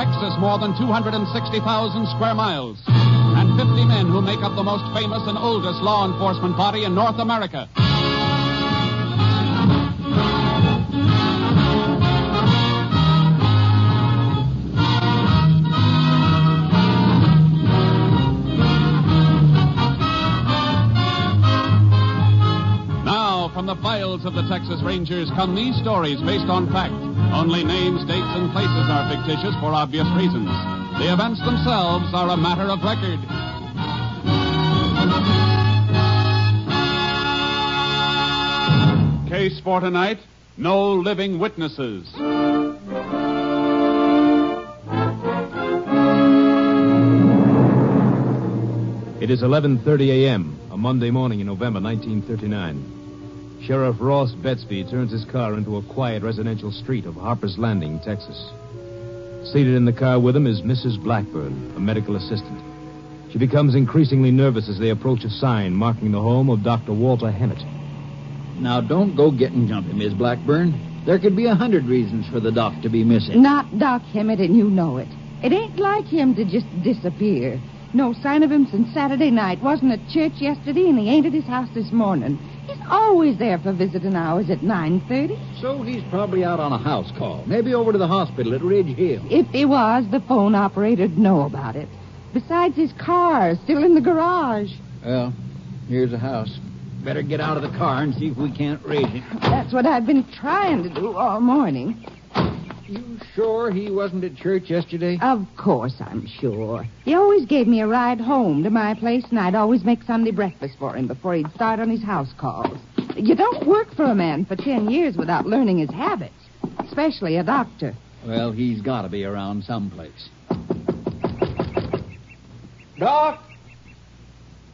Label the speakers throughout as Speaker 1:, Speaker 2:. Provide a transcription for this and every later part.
Speaker 1: Texas, more than 260,000 square miles, and 50 men who make up the most famous and oldest law enforcement body in North America. Of the Texas Rangers come these stories based on fact. Only names, dates, and places are fictitious for obvious reasons. The events themselves are a matter of record. Case for tonight no living witnesses.
Speaker 2: It is 11:30 a.m., a Monday morning in November 1939. Sheriff Ross Betsby turns his car into a quiet residential street of Harper's Landing, Texas. Seated in the car with him is Mrs. Blackburn, a medical assistant. She becomes increasingly nervous as they approach a sign marking the home of Dr. Walter Hemmett.
Speaker 3: Now, don't go getting jumpy, Miss Blackburn. There could be a hundred reasons for the doc to be missing.
Speaker 4: Not Doc Hemmett, and you know it. It ain't like him to just disappear. No sign of him since Saturday night. Wasn't at church yesterday, and he ain't at his house this morning. He's always there for visiting hours at 9.30.
Speaker 3: So he's probably out on a house call. Maybe over to the hospital at Ridge Hill.
Speaker 4: If he was, the phone operator'd know about it. Besides, his car's still in the garage.
Speaker 3: Well, here's the house. Better get out of the car and see if we can't raise him.
Speaker 4: That's what I've been trying to do all morning.
Speaker 3: You sure he wasn't at church yesterday?
Speaker 4: Of course, I'm sure. He always gave me a ride home to my place, and I'd always make Sunday breakfast for him before he'd start on his house calls. You don't work for a man for ten years without learning his habits, especially a doctor.
Speaker 3: Well, he's got to be around someplace. Doc?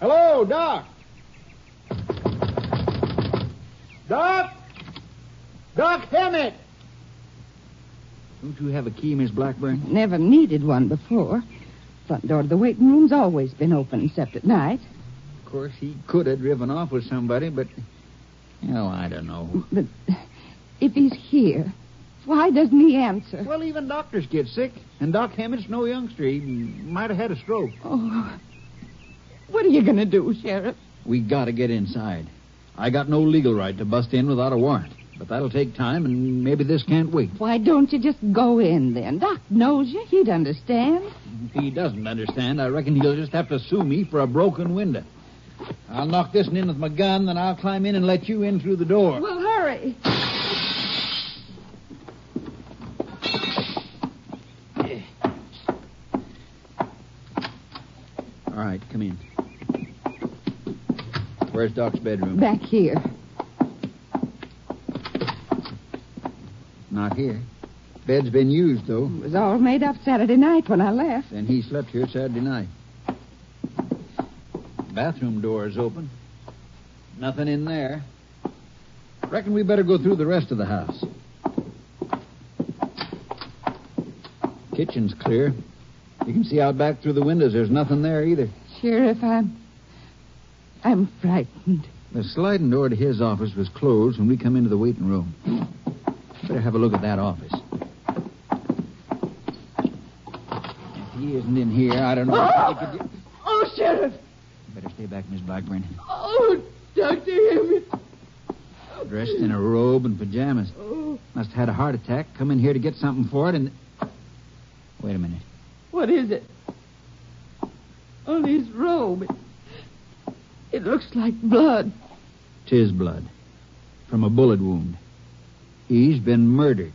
Speaker 3: Hello, Doc? Doc? Doc Hemmett! Don't you have a key, Miss Blackburn?
Speaker 4: Never needed one before. Front door to the waiting room's always been open, except at night.
Speaker 3: Of course, he could have driven off with somebody, but. Oh, I don't know.
Speaker 4: But if he's here, why doesn't he answer?
Speaker 3: Well, even doctors get sick, and Doc Hammett's no youngster. He might have had a stroke.
Speaker 4: Oh, what are you going to do, Sheriff?
Speaker 3: We gotta get inside. I got no legal right to bust in without a warrant, but that'll take time, and maybe this can't wait.
Speaker 4: Why don't you just go in then? Doc knows you. He'd understand.
Speaker 3: If he doesn't understand, I reckon he'll just have to sue me for a broken window. I'll knock this one in with my gun, then I'll climb in and let you in through the door.
Speaker 4: Well, hurry.
Speaker 3: All right, come in. Where's Doc's bedroom?
Speaker 4: Back here.
Speaker 3: Not here. Bed's been used, though.
Speaker 4: It was all made up Saturday night when I left.
Speaker 3: And he slept here Saturday night. Bathroom door is open. Nothing in there. Reckon we better go through the rest of the house. Kitchen's clear. You can see out back through the windows. There's nothing there either.
Speaker 4: Sheriff, I'm. I'm frightened.
Speaker 3: The sliding door to his office was closed when we come into the waiting room. Better have a look at that office. If he isn't in here, I don't know. what we could do.
Speaker 4: Oh, Sheriff!
Speaker 3: Better stay back, Miss Blackburn.
Speaker 4: Oh, Dr. Emmett.
Speaker 3: Dressed in a robe and pajamas.
Speaker 4: Oh,
Speaker 3: Must have had a heart attack. Come in here to get something for it and. Wait a minute.
Speaker 4: what is it? Oh, On his robe. It, it looks like blood.
Speaker 3: Tis blood. From a bullet wound. He's been murdered.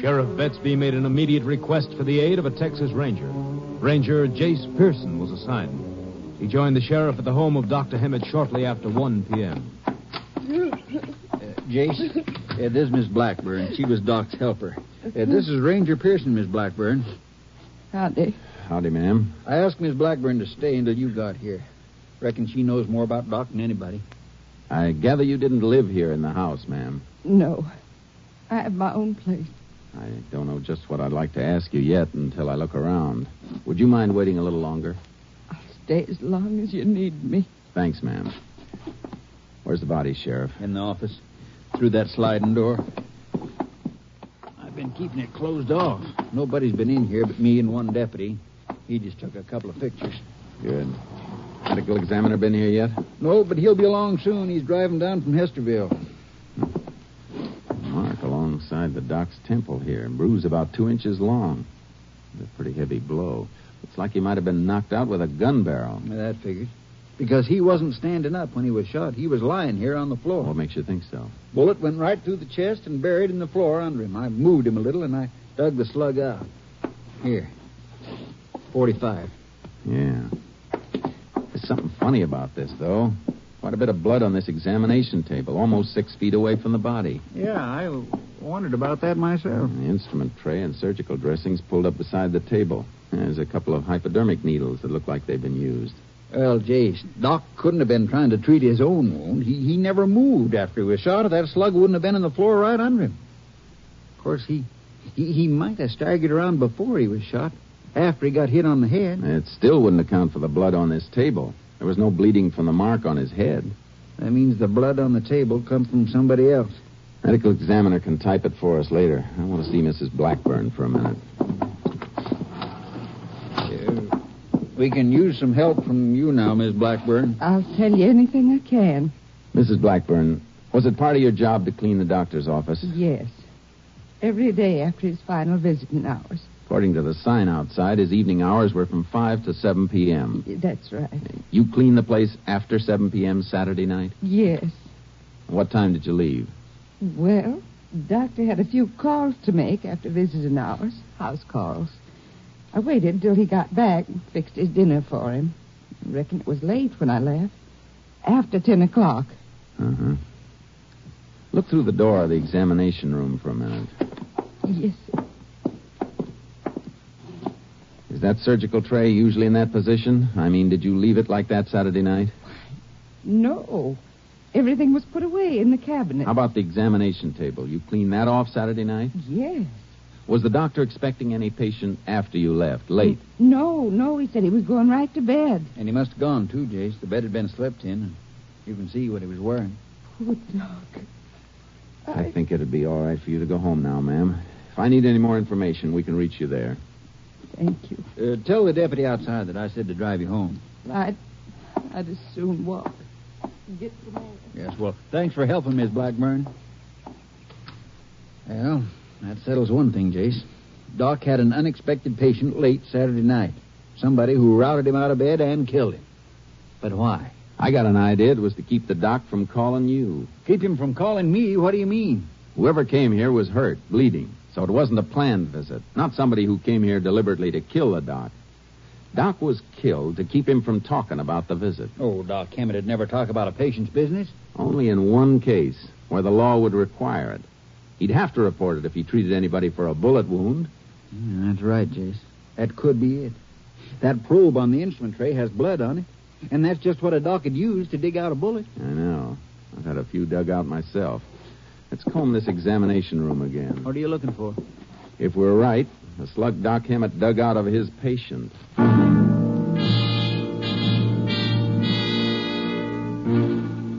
Speaker 2: Sheriff Betsby made an immediate request for the aid of a Texas Ranger. Ranger Jace Pearson was assigned. He joined the sheriff at the home of Dr. Hemmett shortly after 1 p.m.
Speaker 3: Jace, uh, this is Miss Blackburn. She was Doc's helper. Uh, this is Ranger Pearson, Miss Blackburn.
Speaker 4: Howdy.
Speaker 2: Howdy, ma'am.
Speaker 3: I asked Miss Blackburn to stay until you got here. Reckon she knows more about Doc than anybody.
Speaker 5: I gather you didn't live here in the house, ma'am.
Speaker 4: No. I have my own place.
Speaker 5: I don't know just what I'd like to ask you yet until I look around. Would you mind waiting a little longer?
Speaker 4: I'll stay as long as you need me.
Speaker 5: Thanks, ma'am. Where's the body, Sheriff?
Speaker 3: In the office. Through that sliding door. I've been keeping it closed off. Nobody's been in here but me and one deputy. He just took a couple of pictures.
Speaker 5: Good. Medical examiner been here yet?
Speaker 3: No, but he'll be along soon. He's driving down from Hesterville.
Speaker 5: Mark alongside the doc's temple here. Bruise about two inches long. A pretty heavy blow. Looks like he might have been knocked out with a gun barrel.
Speaker 3: That figures. Because he wasn't standing up when he was shot. He was lying here on the floor.
Speaker 5: What makes you think so?
Speaker 3: Bullet went right through the chest and buried in the floor under him. I moved him a little and I dug the slug out. Here. 45.
Speaker 5: Yeah. There's something funny about this, though. Quite a bit of blood on this examination table, almost six feet away from the body.
Speaker 3: Yeah, I wondered about that myself.
Speaker 5: The instrument tray and surgical dressings pulled up beside the table. There's a couple of hypodermic needles that look like they've been used.
Speaker 3: Well, Jace, Doc couldn't have been trying to treat his own wound. He, he never moved after he was shot, or that slug wouldn't have been in the floor right under him. Of course, he, he, he might have staggered around before he was shot, after he got hit on the head.
Speaker 5: It still wouldn't account for the blood on this table. There was no bleeding from the mark on his head.
Speaker 3: That means the blood on the table come from somebody else.
Speaker 5: Medical examiner can type it for us later. I want to see Mrs. Blackburn for a minute.
Speaker 3: We can use some help from you now, Miss Blackburn.
Speaker 4: I'll tell you anything I can.
Speaker 5: Mrs. Blackburn, was it part of your job to clean the doctor's office?
Speaker 4: Yes. Every day after his final visiting hours.
Speaker 5: According to the sign outside, his evening hours were from 5 to 7 p.m.
Speaker 4: That's right.
Speaker 5: You cleaned the place after 7 p.m. Saturday night?
Speaker 4: Yes.
Speaker 5: What time did you leave?
Speaker 4: Well, doctor had a few calls to make after visiting hours, house calls. I waited until he got back and fixed his dinner for him. I reckon it was late when I left. After 10 o'clock.
Speaker 5: Uh-huh. Look through the door of the examination room for a minute.
Speaker 4: Yes, sir.
Speaker 5: Is that surgical tray usually in that position? I mean, did you leave it like that Saturday night?
Speaker 4: No. Everything was put away in the cabinet.
Speaker 5: How about the examination table? You cleaned that off Saturday night?
Speaker 4: Yes.
Speaker 5: Was the doctor expecting any patient after you left, late?
Speaker 4: No, no, he said he was going right to bed.
Speaker 3: And he must have gone, too, Jace. The bed had been slept in, and you can see what he was wearing.
Speaker 4: Poor dog.
Speaker 5: I think it'd be all right for you to go home now, ma'am. If I need any more information, we can reach you there.
Speaker 4: Thank you.
Speaker 3: Uh, tell the deputy outside that I said to drive you home.
Speaker 4: I'd, I'd as soon walk. Get some more.
Speaker 3: Yes, well, thanks for helping, Miss Blackburn. Well, that settles one thing, Jace. Doc had an unexpected patient late Saturday night. Somebody who routed him out of bed and killed him. But why?
Speaker 5: I got an idea. It was to keep the doc from calling you.
Speaker 3: Keep him from calling me? What do you mean?
Speaker 5: Whoever came here was hurt, bleeding. So it wasn't a planned visit. Not somebody who came here deliberately to kill the doc. Doc was killed to keep him from talking about the visit.
Speaker 3: Oh, Doc Hammett would never talk about a patient's business.
Speaker 5: Only in one case, where the law would require it. He'd have to report it if he treated anybody for a bullet wound.
Speaker 3: Yeah, that's right, Jace. That could be it. That probe on the instrument tray has blood on it. And that's just what a doc could use to dig out a bullet.
Speaker 5: I know. I've had a few dug out myself. Let's comb this examination room again.
Speaker 3: What are you looking for?
Speaker 5: If we're right, the slug Doc Hammett dug out of his patient.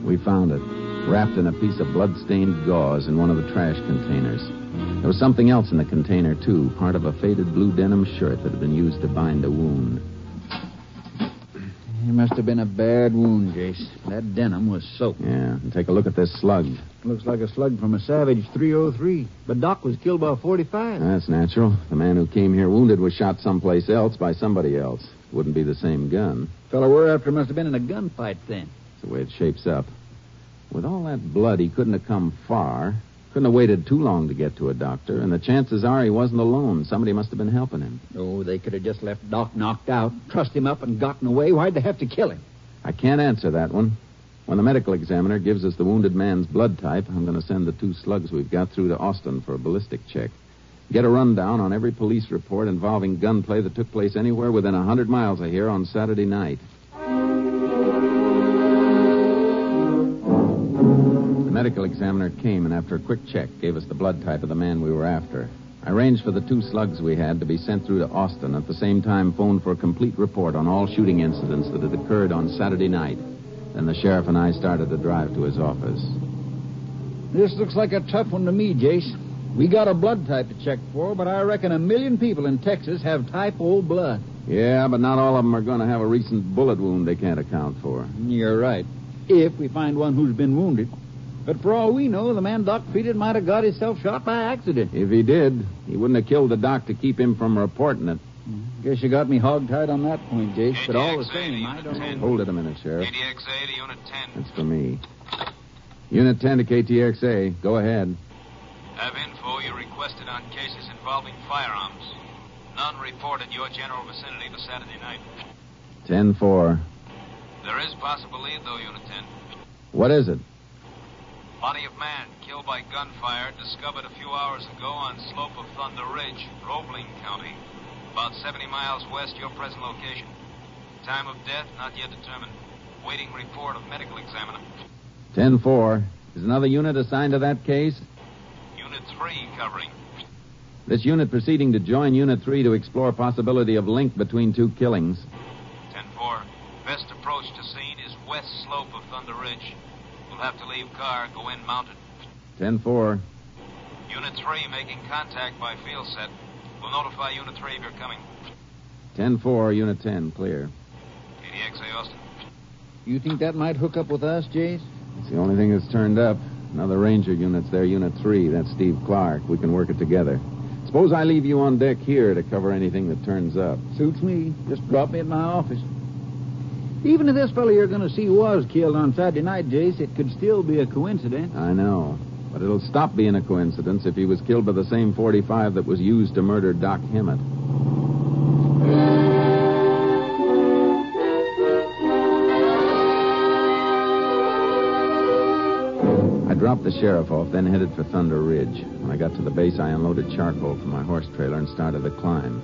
Speaker 5: We found it, wrapped in a piece of blood-stained gauze in one of the trash containers. There was something else in the container, too, part of a faded blue denim shirt that had been used to bind a wound.
Speaker 3: It must have been a bad wound, Jace. That denim was soaked.
Speaker 5: Yeah, and take a look at this slug.
Speaker 3: Looks like a slug from a Savage 303. But Doc was killed by a 45.
Speaker 5: That's natural. The man who came here wounded was shot someplace else by somebody else. Wouldn't be the same gun.
Speaker 3: Fellow we're after must have been in a gunfight then.
Speaker 5: That's the way it shapes up. With all that blood, he couldn't have come far. Couldn't have waited too long to get to a doctor, and the chances are he wasn't alone. Somebody must have been helping him.
Speaker 3: Oh, they could have just left Doc knocked out, trussed him up, and gotten away. Why'd they have to kill him?
Speaker 5: I can't answer that one. When the medical examiner gives us the wounded man's blood type, I'm going to send the two slugs we've got through to Austin for a ballistic check. Get a rundown on every police report involving gunplay that took place anywhere within a hundred miles of here on Saturday night. Medical examiner came and, after a quick check, gave us the blood type of the man we were after. I arranged for the two slugs we had to be sent through to Austin. At the same time, phoned for a complete report on all shooting incidents that had occurred on Saturday night. Then the sheriff and I started to drive to his office.
Speaker 3: This looks like a tough one to me, Jace. We got a blood type to check for, but I reckon a million people in Texas have type O blood.
Speaker 5: Yeah, but not all of them are going to have a recent bullet wound they can't account for.
Speaker 3: You're right. If we find one who's been wounded. But for all we know, the man Doc treated might have got himself shot by accident.
Speaker 5: If he did, he wouldn't have killed the doc to keep him from reporting it.
Speaker 3: Guess you got me hogtied on that point, Jace. But all the same, I don't know.
Speaker 5: Hold it a minute, Sheriff.
Speaker 6: KTXA to Unit 10.
Speaker 5: That's for me. Unit 10 to KTXA. Go ahead.
Speaker 6: Have info you requested on cases involving firearms. None reported your general vicinity for Saturday night.
Speaker 5: 10 4.
Speaker 6: There is possible lead, though, Unit 10.
Speaker 5: What is it?
Speaker 6: Body of man killed by gunfire discovered a few hours ago on slope of Thunder Ridge, Roebling County, about 70 miles west your present location. Time of death not yet determined. Waiting report of medical examiner.
Speaker 5: 10 4. Is another unit assigned to that case?
Speaker 6: Unit 3 covering.
Speaker 5: This unit proceeding to join Unit 3 to explore possibility of link between two killings.
Speaker 6: 10-4. Best approach to scene is west slope of Thunder Ridge. We'll have to leave car, go in mounted.
Speaker 5: 10 4.
Speaker 6: Unit 3 making contact by field set. We'll notify Unit 3 if you're coming.
Speaker 5: 10 4, Unit 10. Clear.
Speaker 6: KTXA Austin.
Speaker 3: You think that might hook up with us, Jace?
Speaker 5: It's the only thing that's turned up. Another Ranger unit's there, Unit 3. That's Steve Clark. We can work it together. Suppose I leave you on deck here to cover anything that turns up.
Speaker 3: Suits me. Just drop me at my office. Even if this fellow you're going to see was killed on Saturday night, Jace, it could still be a coincidence.
Speaker 5: I know. But it'll stop being a coincidence if he was killed by the same 45 that was used to murder Doc Hemmett. I dropped the sheriff off, then headed for Thunder Ridge. When I got to the base, I unloaded charcoal from my horse trailer and started the climb.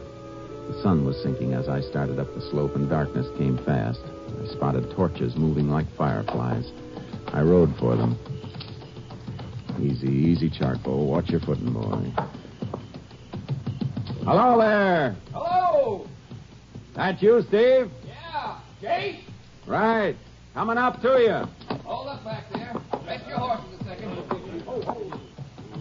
Speaker 5: The sun was sinking as I started up the slope, and darkness came fast. I spotted torches moving like fireflies. I rode for them. Easy, easy, charcoal. Watch your footing, boy. Hello there.
Speaker 7: Hello!
Speaker 5: That you, Steve?
Speaker 7: Yeah, Jake?
Speaker 5: Right. Coming up to you.
Speaker 7: Hold up back there. Rest your horses a second.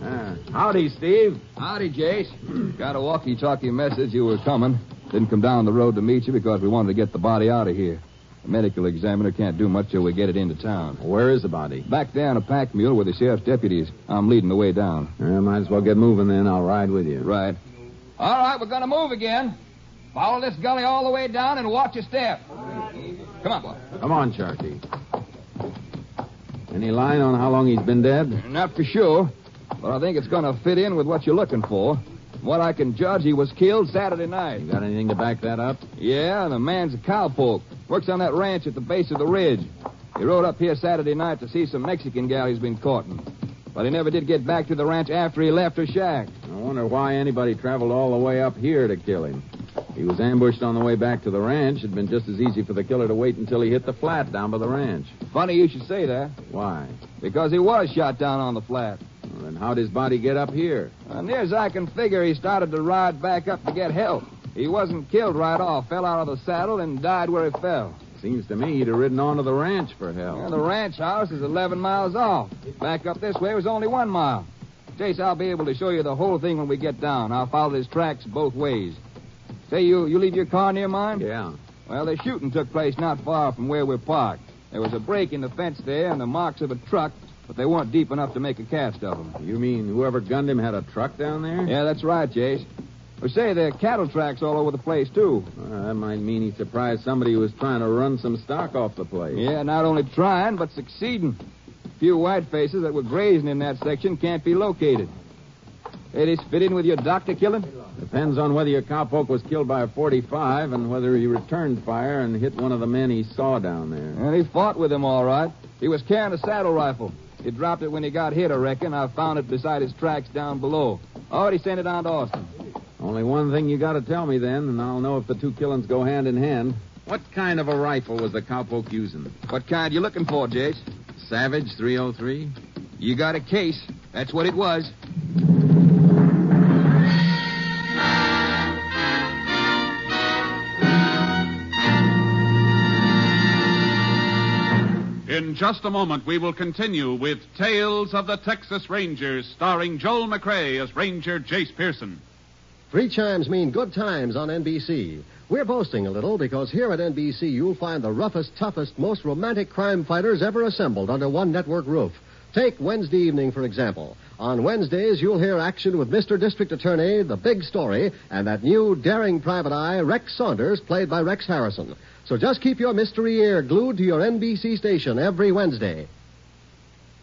Speaker 5: Uh, howdy, Steve.
Speaker 7: Howdy, Jace. Got a walkie-talkie message you were coming. Didn't come down the road to meet you because we wanted to get the body out of here. The medical examiner can't do much till we get it into town.
Speaker 5: Where is the body?
Speaker 7: Back there on a pack mule with the sheriff's deputies. I'm leading the way down.
Speaker 5: Uh, might as well get moving then. I'll ride with you.
Speaker 7: Right. All right, we're going to move again. Follow this gully all the way down and watch your step. Come on, boy.
Speaker 5: Come on, Sharky. Any line on how long he's been dead?
Speaker 7: Not for sure, but I think it's going to fit in with what you're looking for. From what I can judge, he was killed Saturday night.
Speaker 5: You got anything to back that up?
Speaker 7: Yeah, the man's a cowpoke. Works on that ranch at the base of the ridge. He rode up here Saturday night to see some Mexican gal he's been courting. But he never did get back to the ranch after he left her shack.
Speaker 5: I wonder why anybody traveled all the way up here to kill him. He was ambushed on the way back to the ranch. It'd been just as easy for the killer to wait until he hit the flat down by the ranch.
Speaker 7: Funny you should say that,
Speaker 5: Why?
Speaker 7: because he was shot down on the flat.
Speaker 5: Well, then how'd his body get up here?
Speaker 7: Uh, near as I can figure, he started to ride back up to get help. He wasn't killed right off, fell out of the saddle and died where he fell.
Speaker 5: Seems to me he'd have ridden on to the ranch for help.
Speaker 7: The ranch house is 11 miles off. Back up this way was only one mile. Jace, I'll be able to show you the whole thing when we get down. I'll follow his tracks both ways. Say, you, you leave your car near mine?
Speaker 5: Yeah.
Speaker 7: Well, the shooting took place not far from where we're parked. There was a break in the fence there and the marks of a truck, but they weren't deep enough to make a cast of them.
Speaker 5: You mean whoever gunned him had a truck down there?
Speaker 7: Yeah, that's right, Jace. Well, say, there are cattle tracks all over the place, too.
Speaker 5: Uh, well, that might mean he surprised somebody who was trying to run some stock off the place.
Speaker 7: Yeah, not only trying, but succeeding. A few white faces that were grazing in that section can't be located. Hey, this fit in with your doctor killing?
Speaker 5: Depends on whether your cowpoke was killed by a 45 and whether he returned fire and hit one of the men he saw down there.
Speaker 7: And he fought with him all right. He was carrying a saddle rifle. He dropped it when he got hit, I reckon. I found it beside his tracks down below. Already sent it on to Austin.
Speaker 5: Only one thing you got to tell me then, and I'll know if the two killings go hand in hand. What kind of a rifle was the cowpoke using?
Speaker 7: What kind you looking for, Jace?
Speaker 5: Savage 303?
Speaker 7: You got a case. That's what it was.
Speaker 1: In just a moment, we will continue with Tales of the Texas Rangers, starring Joel McCrea as Ranger Jace Pearson.
Speaker 8: Three chimes mean good times on NBC. We're boasting a little because here at NBC you'll find the roughest, toughest, most romantic crime fighters ever assembled under one network roof. Take Wednesday evening, for example. On Wednesdays, you'll hear action with Mr. District Attorney, The Big Story, and that new daring private eye, Rex Saunders, played by Rex Harrison. So just keep your mystery ear glued to your NBC station every Wednesday.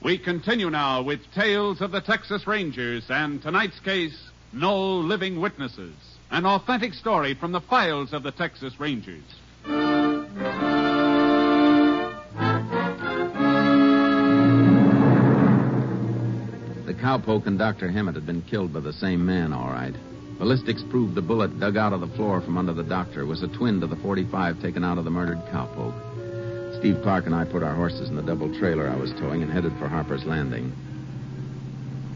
Speaker 1: We continue now with Tales of the Texas Rangers and tonight's case, No Living Witnesses, an authentic story from the files of the Texas Rangers.
Speaker 5: The cowpoke and Dr. Hammett had been killed by the same man, all right. Ballistics proved the bullet dug out of the floor from under the doctor was a twin to the 45 taken out of the murdered cowpoke. Steve Clark and I put our horses in the double trailer I was towing and headed for Harper's Landing.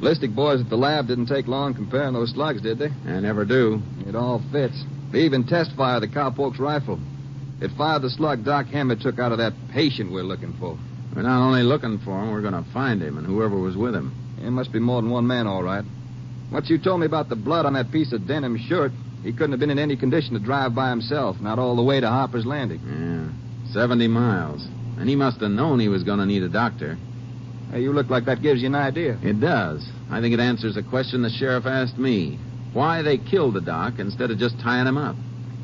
Speaker 7: Ballistic boys at the lab didn't take long comparing those slugs, did they?
Speaker 5: I never do.
Speaker 7: It all fits. They even test fired the cowpoke's rifle. It fired the slug Doc Hammett took out of that patient we're looking for.
Speaker 5: We're not only looking for him, we're going to find him and whoever was with him.
Speaker 7: It must be more than one man, all right. What you told me about the blood on that piece of denim shirt, he couldn't have been in any condition to drive by himself, not all the way to Harper's Landing.
Speaker 5: Yeah, 70 miles. And he must have known he was going to need a doctor.
Speaker 7: Hey, you look like that gives you an idea.
Speaker 5: It does. I think it answers a question the sheriff asked me. Why they killed the doc instead of just tying him up.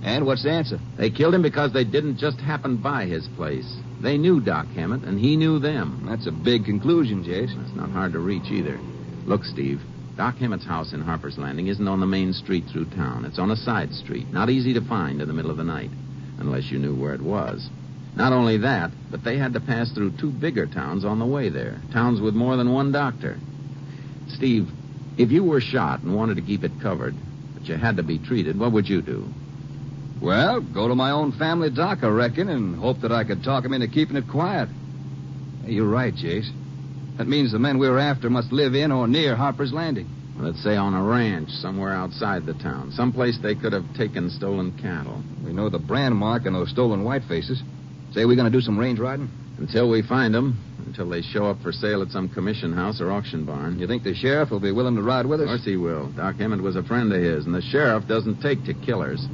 Speaker 7: And what's the answer?
Speaker 5: They killed him because they didn't just happen by his place. They knew Doc Hammett, and he knew them.
Speaker 7: That's a big conclusion, Jace.
Speaker 5: It's not hard to reach either. Look, Steve, Doc Hammett's house in Harper's Landing isn't on the main street through town. It's on a side street, not easy to find in the middle of the night, unless you knew where it was. Not only that, but they had to pass through two bigger towns on the way there, towns with more than one doctor. Steve, if you were shot and wanted to keep it covered, but you had to be treated, what would you do?
Speaker 7: Well, go to my own family doc, I reckon, and hope that I could talk him into keeping it quiet. Hey, you're right, Jace. That means the men we're after must live in or near Harper's Landing.
Speaker 5: Let's say on a ranch somewhere outside the town, someplace they could have taken stolen cattle.
Speaker 7: We know the brand mark and those stolen white faces. Say we're going to do some range riding?
Speaker 5: Until we find them, until they show up for sale at some commission house or auction barn.
Speaker 7: You think the sheriff will be willing to ride with us?
Speaker 5: Of course he will. Doc Emmett was a friend of his, and the sheriff doesn't take to killers.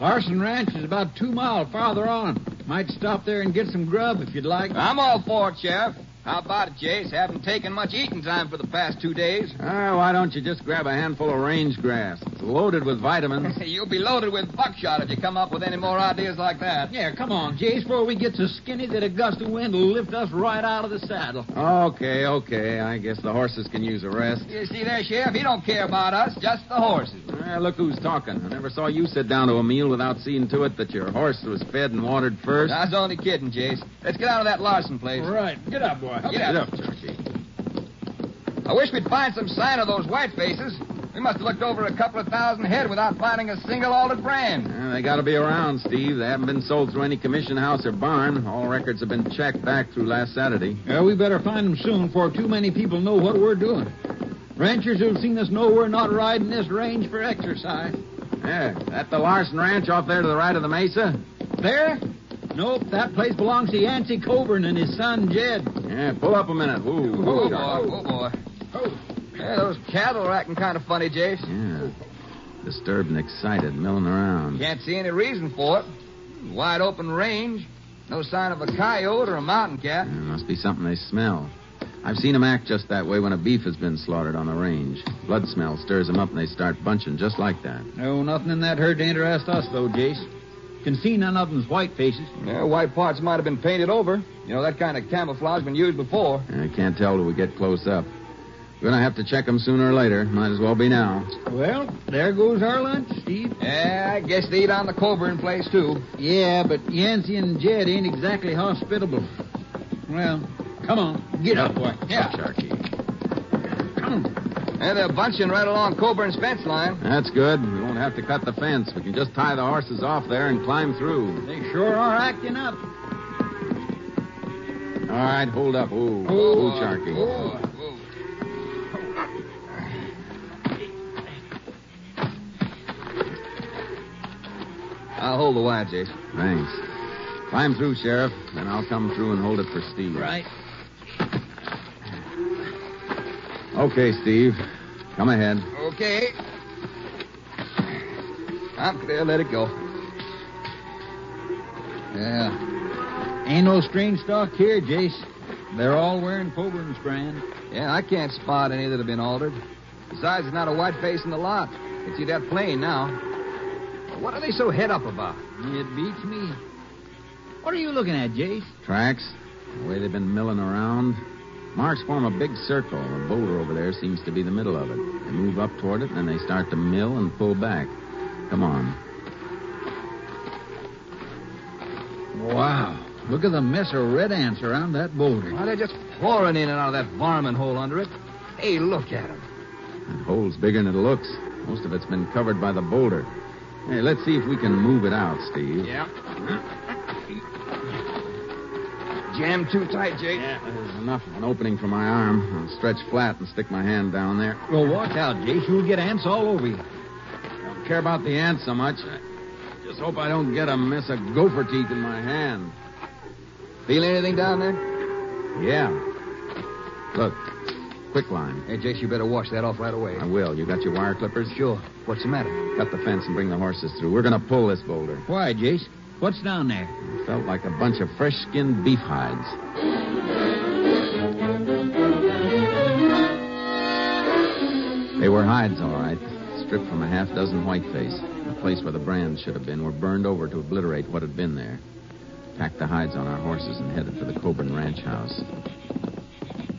Speaker 3: Larson Ranch is about two miles farther on. Might stop there and get some grub if you'd like.
Speaker 7: I'm all for it, Sheriff. How about it, Jace? Haven't taken much eating time for the past two days.
Speaker 5: Ah, why don't you just grab a handful of range grass? It's loaded with vitamins.
Speaker 7: You'll be loaded with buckshot if you come up with any more ideas like that.
Speaker 3: Yeah, come on, Jace, before we get so skinny that a gust of wind will lift us right out of the saddle.
Speaker 5: Okay, okay. I guess the horses can use a rest.
Speaker 7: You see there, Sheriff, he don't care about us, just the horses.
Speaker 5: Ah, look who's talking. I never saw you sit down to a meal without seeing to it that your horse was fed and watered first.
Speaker 7: I was only kidding, Jace. Let's get out of that Larson place.
Speaker 3: Right. Get up, boy.
Speaker 7: Get up.
Speaker 5: Turkey.
Speaker 7: I wish we'd find some sign of those white faces. We must have looked over a couple of thousand head without finding a single altered brand.
Speaker 5: Ah, they got to be around, Steve. They haven't been sold through any commission house or barn. All records have been checked back through last Saturday.
Speaker 3: Yeah, we better find them soon before too many people know what we're doing. Ranchers who've seen us know we're not riding this range for exercise.
Speaker 5: Yeah, that the Larson Ranch off there to the right of the mesa?
Speaker 3: There? Nope, that place belongs to Yancey Coburn and his son Jed.
Speaker 5: Yeah, pull up a minute. Ooh,
Speaker 7: Oh,
Speaker 5: ooh,
Speaker 7: boy. Oh, boy. Yeah, those cattle are acting kind of funny, Jace.
Speaker 5: Yeah. Disturbed and excited, milling around.
Speaker 7: Can't see any reason for it. Wide open range. No sign of a coyote or a mountain cat.
Speaker 5: Yeah, must be something they smell. I've seen 'em act just that way when a beef has been slaughtered on the range. Blood smell stirs 'em up and they start bunching just like that.
Speaker 3: No, nothing in that herd to interest us, though, Jace. Can see none of them's white faces.
Speaker 7: Yeah, white parts might have been painted over. You know, that kind of camouflage been used before.
Speaker 5: I can't tell till we get close up. We're going to have to check them sooner or later. Might as well be now.
Speaker 3: Well, there goes our lunch, Steve.
Speaker 7: Yeah, I guess they eat on the Coburn place, too.
Speaker 3: Yeah, but Yancey and Jed ain't exactly hospitable. Well, come on. Get up, boy.
Speaker 7: Yeah.
Speaker 5: Sharky.
Speaker 3: Come on.
Speaker 7: And they're bunching right along Coburn's fence line.
Speaker 5: That's good. We won't have to cut the fence. We can just tie the horses off there and climb through.
Speaker 3: They sure are acting up.
Speaker 5: All right, hold up. Ooh,
Speaker 7: Oh,
Speaker 5: ooh, Sharky.
Speaker 7: oh, oh. I'll hold the wire, Jace.
Speaker 5: Thanks. Climb through, Sheriff. Then I'll come through and hold it for Steve.
Speaker 3: Right.
Speaker 5: Okay, Steve. Come ahead.
Speaker 7: Okay. I'm clear. Let it go.
Speaker 3: Yeah. Ain't no strange stock here, Jace. They're all wearing Coburn's brand.
Speaker 7: Yeah, I can't spot any that have been altered. Besides, there's not a white face in the lot. Can see that plain now. What are they so head up about?
Speaker 3: It beats me. What are you looking at, Jace?
Speaker 5: Tracks. The way they've been milling around. Marks form a big circle. The boulder over there seems to be the middle of it. They move up toward it, and then they start to mill and pull back. Come on.
Speaker 3: Wow. Look at the mess of red ants around that boulder.
Speaker 7: Why, they're just pouring in and out of that varmint hole under it. Hey, look at them.
Speaker 5: That hole's bigger than it looks. Most of it's been covered by the boulder. Hey, let's see if we can move it out, Steve.
Speaker 7: Yeah. Jammed too tight, Jake.
Speaker 5: There's enough of an opening for my arm. I'll stretch flat and stick my hand down there.
Speaker 3: Well, watch out, Jake. You'll get ants all over you.
Speaker 5: Don't care about the ants so much. I just hope I don't get a mess of gopher teeth in my hand.
Speaker 7: Feel anything down there?
Speaker 5: Yeah. Look, quick line.
Speaker 7: Hey, Jace, you better wash that off right away.
Speaker 5: I will. You got your wire clippers?
Speaker 7: Sure. What's the matter?
Speaker 5: Cut the fence and bring the horses through. We're going to pull this boulder.
Speaker 3: Why, Jace? What's down there?
Speaker 5: It felt like a bunch of fresh skinned beef hides. They were hides, all right, stripped from a half dozen whiteface. The place where the brands should have been were burned over to obliterate what had been there. Packed the hides on our horses and headed for the Coburn ranch house.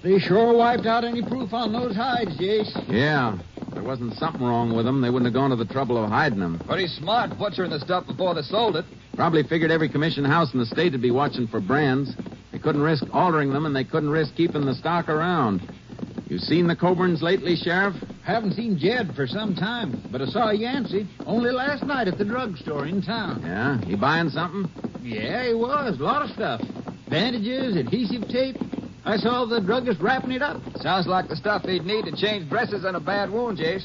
Speaker 3: They sure wiped out any proof on those hides, Jace.
Speaker 5: Yeah, if there wasn't something wrong with them, they wouldn't have gone to the trouble of hiding them.
Speaker 7: Pretty smart butchering the stuff before they sold it.
Speaker 5: Probably figured every commission house in the state would be watching for brands. They couldn't risk altering them, and they couldn't risk keeping the stock around. You seen the Coburns lately, Sheriff?
Speaker 3: Haven't seen Jed for some time, but I saw Yancey only last night at the drugstore in town.
Speaker 5: Yeah? He buying something?
Speaker 3: Yeah, he was. A lot of stuff. Bandages, adhesive tape. I saw the druggist wrapping it up.
Speaker 7: Sounds like the stuff they'd need to change dresses on a bad wound, Jace.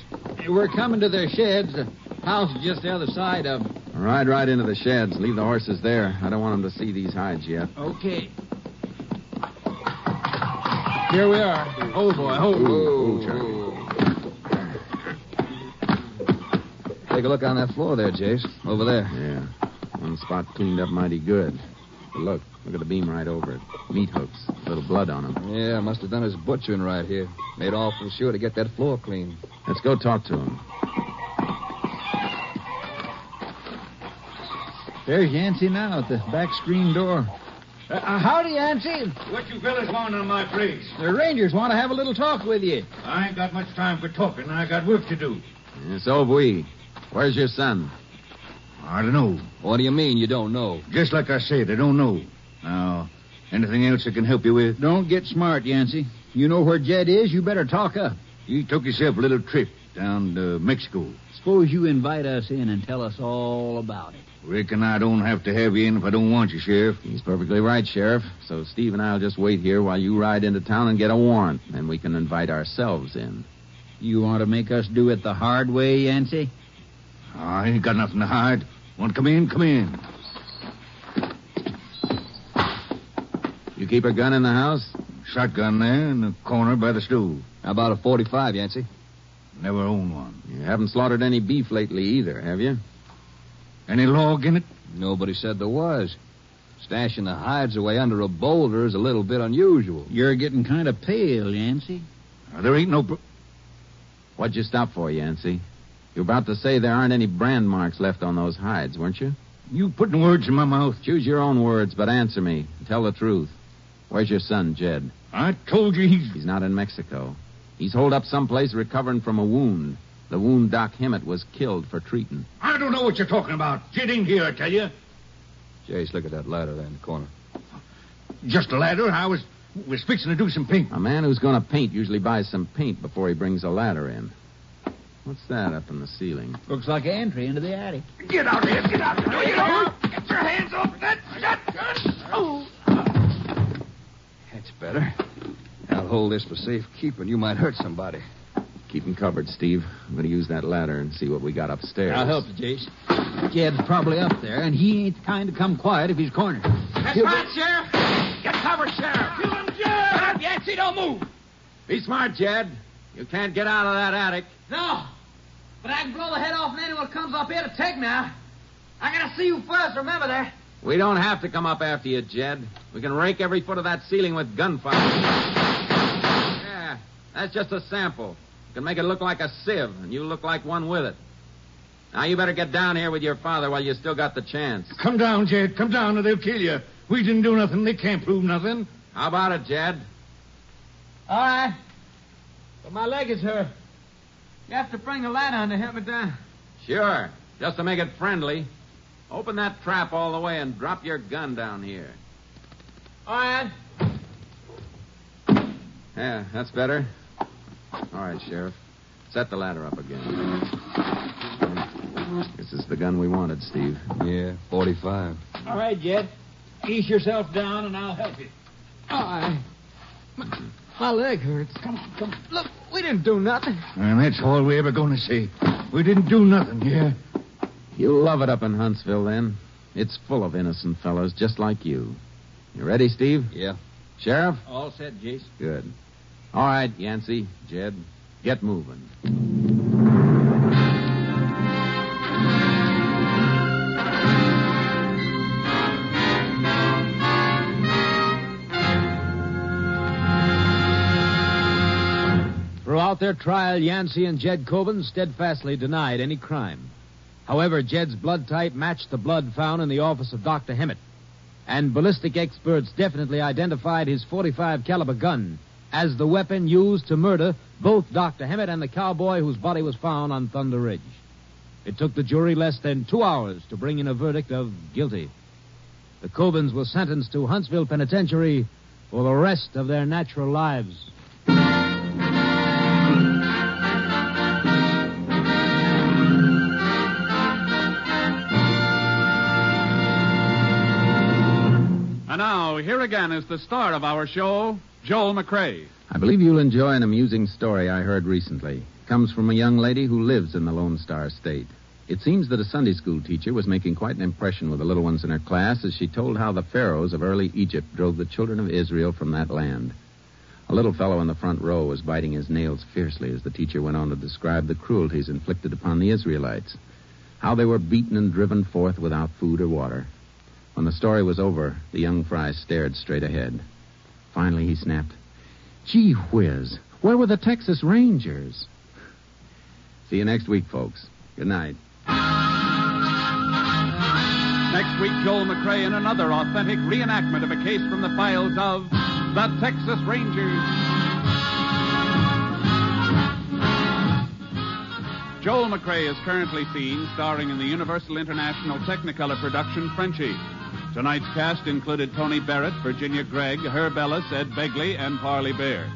Speaker 3: We're coming to their sheds. The house is just the other side of 'em.
Speaker 5: Ride right into the sheds. Leave the horses there. I don't want them to see these hides yet.
Speaker 3: Okay. Here we are. Oh, boy. Oh,
Speaker 5: Ooh, Charlie.
Speaker 7: Take a look on that floor there, Jace. Over there.
Speaker 5: Yeah. One spot cleaned up mighty good. But look, look at the beam right over it. Meat hooks. A little blood on them.
Speaker 7: Yeah, must have done his butchering right here. Made awful sure to get that floor clean.
Speaker 5: Let's go talk to him.
Speaker 3: There's Yancey now at the back screen door. Uh, howdy, Yancey.
Speaker 9: What you fellas want on my place?
Speaker 3: The Rangers want to have a little talk with you.
Speaker 9: I ain't got much time for talking. I got work to do.
Speaker 5: Yeah, so have we. Where's your son?
Speaker 9: I don't know.
Speaker 7: What do you mean you don't know?
Speaker 9: Just like I said, I don't know. Now, anything else I can help you with?
Speaker 3: Don't get smart, Yancey. You know where Jed is, you better talk up.
Speaker 9: You took yourself a little trip down to Mexico.
Speaker 3: Suppose you invite us in and tell us all about it.
Speaker 9: Reckon I don't have to have you in if I don't want you, Sheriff.
Speaker 5: He's perfectly right, Sheriff. So Steve and I'll just wait here while you ride into town and get a warrant. and we can invite ourselves in.
Speaker 3: You want to make us do it the hard way, Yancey?
Speaker 9: I ain't got nothing to hide. Want to come in? Come in.
Speaker 5: You keep a gun in the house?
Speaker 9: Shotgun there in the corner by the stove.
Speaker 7: How about a 45, Yancey?
Speaker 9: Never owned one.
Speaker 5: You haven't slaughtered any beef lately either, have you?
Speaker 9: Any log in it?
Speaker 7: Nobody said there was. Stashing the hides away under a boulder is a little bit unusual.
Speaker 3: You're getting kind of pale, Yancey.
Speaker 9: There ain't no. Pr-
Speaker 5: What'd you stop for, Yancey? You were about to say there aren't any brand marks left on those hides, weren't you?
Speaker 9: You putting words in my mouth.
Speaker 5: Choose your own words, but answer me. Tell the truth. Where's your son, Jed?
Speaker 9: I told you he's.
Speaker 5: He's not in Mexico. He's holed up someplace recovering from a wound. The wound Doc Hemmett was killed for treating.
Speaker 9: I don't know what you're talking about. Jed ain't here, I tell you.
Speaker 7: Jace, look at that ladder there in the corner.
Speaker 9: Just a ladder. I was was fixing to do some painting.
Speaker 5: A man who's going to paint usually buys some paint before he brings a ladder in. What's that up in the ceiling?
Speaker 3: Looks like an entry into the attic.
Speaker 9: Get out of here. Get out of here. Get out. Get your hands off that shotgun. Oh.
Speaker 7: That's better. I'll hold this for safekeeping. You might hurt somebody.
Speaker 5: Keep him covered, Steve. I'm going to use that ladder and see what we got upstairs.
Speaker 3: I'll help you, Jace. Jed's probably up there, and he ain't the kind to come quiet if he's cornered.
Speaker 9: That's
Speaker 3: He'll
Speaker 9: right, Sheriff. Get covered, Sheriff. Kill him, Jed. Get up, Yancey. Don't move.
Speaker 5: Be smart, Jed. You can't get out of that attic.
Speaker 10: No. But I can blow the head off of anyone who comes up here to take me out. I gotta see you first, remember that.
Speaker 5: We don't have to come up after you, Jed. We can rake every foot of that ceiling with gunfire. Yeah, that's just a sample. We can make it look like a sieve, and you look like one with it. Now you better get down here with your father while you still got the chance.
Speaker 9: Come down, Jed. Come down, or they'll kill you. We didn't do nothing. They can't prove nothing.
Speaker 5: How about it, Jed?
Speaker 10: All right. But my leg is hurt. You have to bring the ladder on to help me down.
Speaker 5: Sure. Just to make it friendly. Open that trap all the way and drop your gun down here.
Speaker 10: All right.
Speaker 5: Yeah, that's better. All right, Sheriff. Set the ladder up again. This is the gun we wanted, Steve.
Speaker 7: Yeah, 45.
Speaker 3: All right, Jed. Ease yourself down, and I'll help you.
Speaker 10: All right. My, my leg hurts. Come on, come on. Look, we didn't do nothing.
Speaker 9: And that's all we ever going to see. We didn't do nothing, yeah?
Speaker 5: You'll love it up in Huntsville, then. It's full of innocent fellows just like you. You ready, Steve?
Speaker 7: Yeah.
Speaker 5: Sheriff?
Speaker 3: All set, Jace.
Speaker 5: Good. All right, Yancey, Jed, get moving.
Speaker 2: Throughout their trial, Yancey and Jed Coburn steadfastly denied any crime. However, Jed's blood type matched the blood found in the office of Dr. Hemmett, and ballistic experts definitely identified his 45 caliber gun as the weapon used to murder both Dr. Hemmett and the cowboy whose body was found on Thunder Ridge. It took the jury less than two hours to bring in a verdict of guilty. The Coburns were sentenced to Huntsville Penitentiary for the rest of their natural lives.
Speaker 1: And now, here again is the star of our show, Joel McCrea.
Speaker 5: I believe you'll enjoy an amusing story I heard recently. It comes from a young lady who lives in the Lone Star State. It seems that a Sunday school teacher was making quite an impression with the little ones in her class as she told how the pharaohs of early Egypt drove the children of Israel from that land. A little fellow in the front row was biting his nails fiercely as the teacher went on to describe the cruelties inflicted upon the Israelites, how they were beaten and driven forth without food or water. When the story was over, the young fry stared straight ahead. Finally, he snapped, Gee whiz, where were the Texas Rangers? See you next week, folks. Good night.
Speaker 1: Next week, Joel McCrea in another authentic reenactment of a case from the files of the Texas Rangers. Joel McCrea is currently seen starring in the Universal International Technicolor production Frenchie. Tonight's cast included Tony Barrett, Virginia Gregg, Herb Ellis, Ed Begley, and Parley Baer.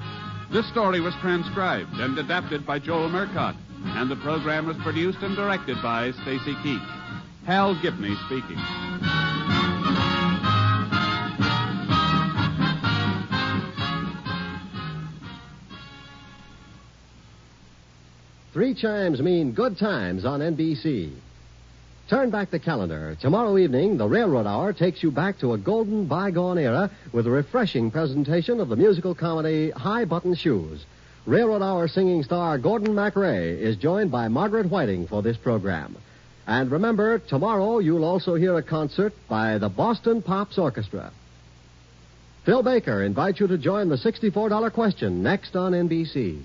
Speaker 1: This story was transcribed and adapted by Joel Murcott, and the program was produced and directed by Stacy Keach. Hal Gibney speaking.
Speaker 8: Three chimes mean good times on NBC. Turn back the calendar. Tomorrow evening, the Railroad Hour takes you back to a golden bygone era with a refreshing presentation of the musical comedy High Button Shoes. Railroad Hour singing star Gordon MacRae is joined by Margaret Whiting for this program. And remember, tomorrow you'll also hear a concert by the Boston Pops Orchestra. Phil Baker invites you to join the $64 question next on NBC.